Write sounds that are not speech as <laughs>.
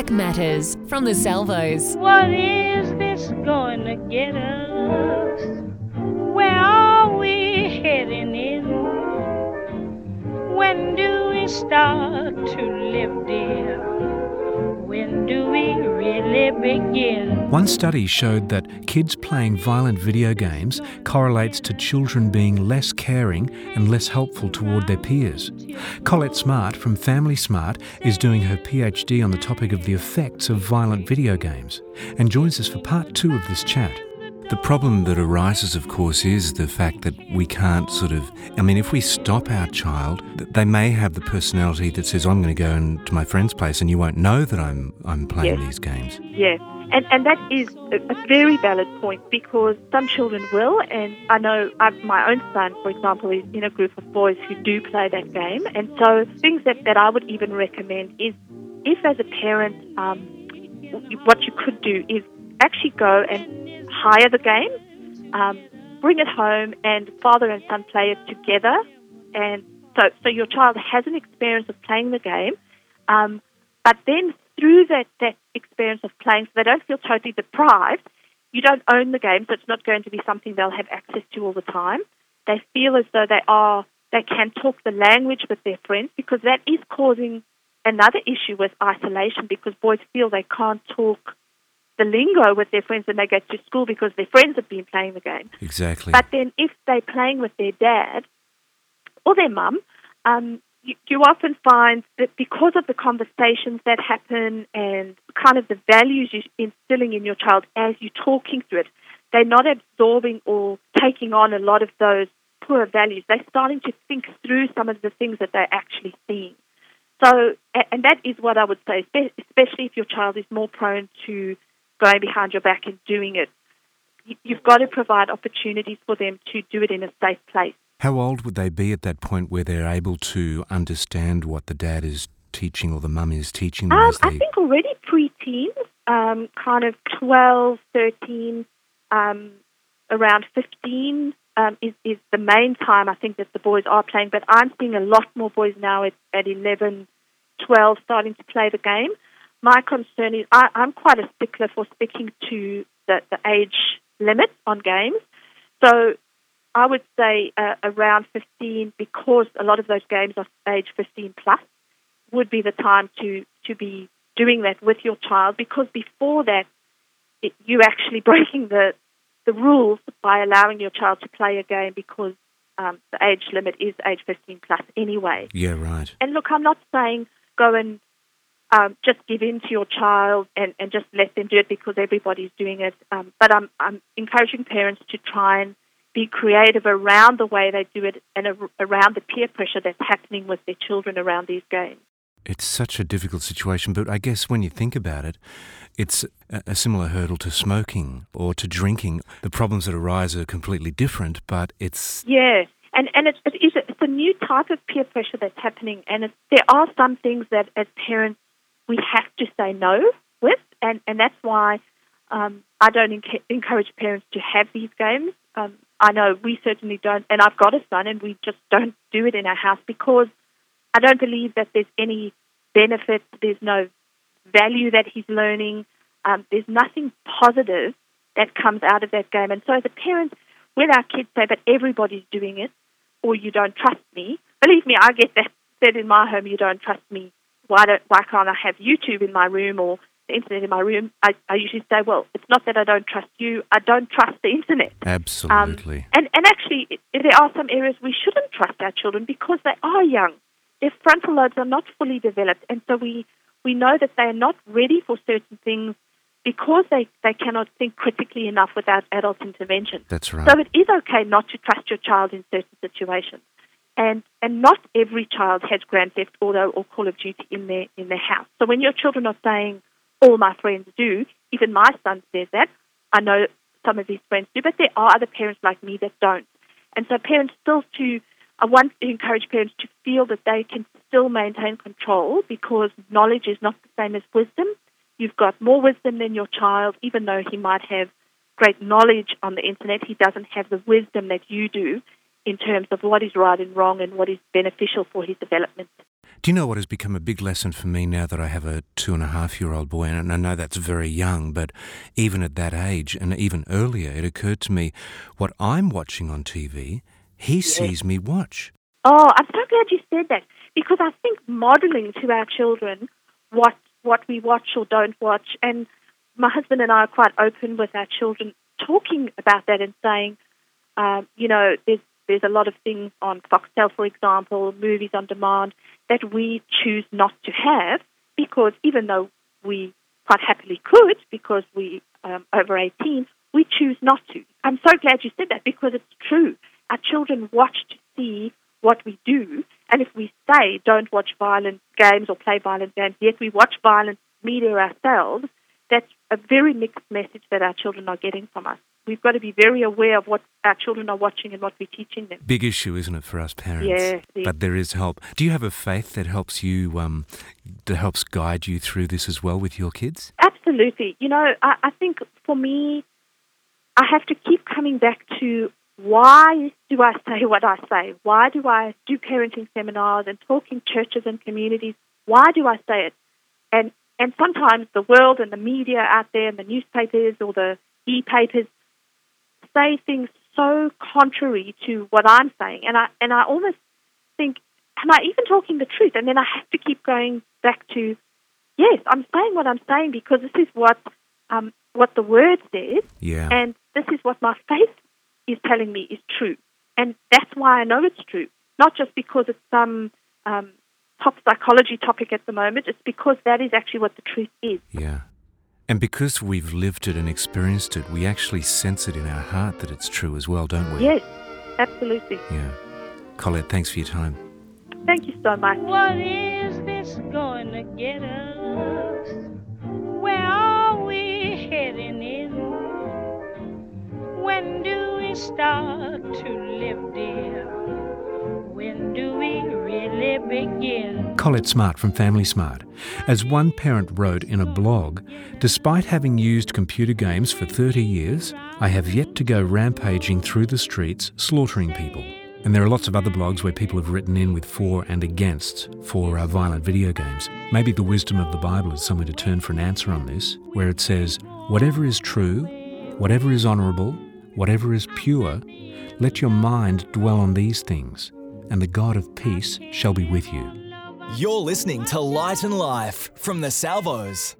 Black Matters from the Salvos. What is this going to get us? Where are we heading in? When do we start to live, dear? When do we really begin? One study showed that kids playing violent video games correlates to children being less caring and less helpful toward their peers. Colette Smart from Family Smart is doing her PhD on the topic of the effects of violent video games and joins us for part two of this chat. The problem that arises, of course, is the fact that we can't sort of. I mean, if we stop our child, they may have the personality that says, "I'm going to go to my friend's place, and you won't know that I'm I'm playing Yes. these games." Yes. And, and that is a, a very valid point because some children will, and I know I, my own son, for example, is in a group of boys who do play that game. And so, things that, that I would even recommend is if, as a parent, um, what you could do is actually go and hire the game, um, bring it home, and father and son play it together. And so, so your child has an experience of playing the game, um, but then through that, that experience of playing, so they don't feel totally deprived, you don't own the game, so it's not going to be something they'll have access to all the time. They feel as though they are they can talk the language with their friends because that is causing another issue with isolation because boys feel they can't talk the lingo with their friends when they get to school because their friends have been playing the game. Exactly. But then if they're playing with their dad or their mum, um, you, you often find that because of the conversations that happen and kind of the values you're instilling in your child as you're talking through it, they're not absorbing or taking on a lot of those poor values. They're starting to think through some of the things that they're actually seeing. So, and that is what I would say, especially if your child is more prone to going behind your back and doing it. You've got to provide opportunities for them to do it in a safe place. How old would they be at that point where they're able to understand what the dad is teaching or the mum is teaching them? Um, as I think already pre-teens, um, kind of 12, 13, um, around 15 um, is, is the main time I think that the boys are playing. But I'm seeing a lot more boys now at, at 11, 12 starting to play the game. My concern is I, I'm quite a stickler for sticking to the, the age limit on games. So I would say uh, around 15 because a lot of those games are age 15 plus would be the time to, to be doing that with your child because before that, it, you're actually <laughs> breaking the, the rules by allowing your child to play a game because um, the age limit is age 15 plus anyway. Yeah, right. And look, I'm not saying go and um, just give in to your child and, and just let them do it because everybody's doing it. Um, but I'm, I'm encouraging parents to try and be creative around the way they do it and around the peer pressure that's happening with their children around these games. It's such a difficult situation, but I guess when you think about it, it's a, similar hurdle to smoking or to drinking. The problems that arise are completely different, but it's Yeah, and and it's it is a, it's a new type of peer pressure that's happening, and there are some things that as parents we have to say no with, and and that's why um, I don't enc- encourage parents to have these games. Um, I know we certainly don't, and I've got a son, and we just don't do it in our house because I don't believe that there's any benefit. There's no value that he's learning. Um, there's nothing positive that comes out of that game. And so, as a parent, when our kids say, "But everybody's doing it," or "You don't trust me," believe me, I get that said in my home. You don't trust me. Why don't? Why can't I have YouTube in my room or internet in my room? I, I usually say, "Well, it's not that I don't trust you. I don't trust the internet." Um, absolutely. And and actually, it, there are some areas we shouldn't trust our children because they are young. Their frontal lobes are not fully developed, and so we we know that they are not ready for certain things because they, they cannot think critically enough without adult intervention. That's right. So it is okay not to trust your child in certain situations. And and not every child has Grand Theft Auto or Call of Duty in their in their house. So when your children are saying all my friends do, even my son says that, I know some of his friends do, but there are other parents like me that don't. And so parents still to I want to encourage parents to feel that they can still maintain control because knowledge is not the same as wisdom. You've got more wisdom than your child, even though he might have great knowledge on the internet, he doesn't have the wisdom that you do in terms of what is right and wrong and what is beneficial for his development. Do you know what has become a big lesson for me now that I have a two and a half year old boy? And I know that's very young, but even at that age and even earlier, it occurred to me what I'm watching on TV, he yes. sees me watch. Oh, I'm so glad you said that because I think modeling to our children what what we watch or don't watch, and my husband and I are quite open with our children talking about that and saying, um, you know, there's there's a lot of things on Foxtel, for example, movies on demand that we choose not to have because even though we quite happily could because we um, over 18, we choose not to. I'm so glad you said that because it's true. Our children watch to see what we do, and if we say don't watch violent games or play violent games, yet we watch violent media ourselves, that's a very mixed message that our children are getting from us we've got to be very aware of what our children are watching and what we're teaching them. Big issue, isn't it, for us parents? Yeah. But there is help. Do you have a faith that helps you, um, that helps guide you through this as well with your kids? Absolutely. You know, I, I think for me, I have to keep coming back to why do I <laughs> say what I say? Why do I do parenting seminars and talk in churches and communities? Why do I say it? And and sometimes the world and the media out there and the newspapers or the e-papers say things so contrary to what I'm saying, and I and I almost think, am I even talking the truth? And then I have to keep going back to, yes, I'm saying what I'm saying because this is what um, what the word says, yeah. and this is what my faith is telling me is true, and that's why I know it's true, not just because it's some um, top psychology topic at the moment. It's because that is actually what the truth is. Yeah. And because we've lived it and experienced it, we actually sense it in our heart that it's true as well, don't we? Yes, absolutely. Yeah. Colette, thanks for your time. Thank you so much. What is this going to get us? Where are we heading in? When do we start to live, dear? When do we really begin? Colette Smart from Family Smart. As one parent wrote in a blog, despite having used computer games for 30 years, I have yet to go rampaging through the streets slaughtering people. And there are lots of other blogs where people have written in with for and against for uh, violent video games. Maybe the wisdom of the Bible is somewhere to turn for an answer on this, where it says, Whatever is true, whatever is honourable, whatever is pure, let your mind dwell on these things and the God of peace shall be with you. You're listening to Light and Life from the Salvos.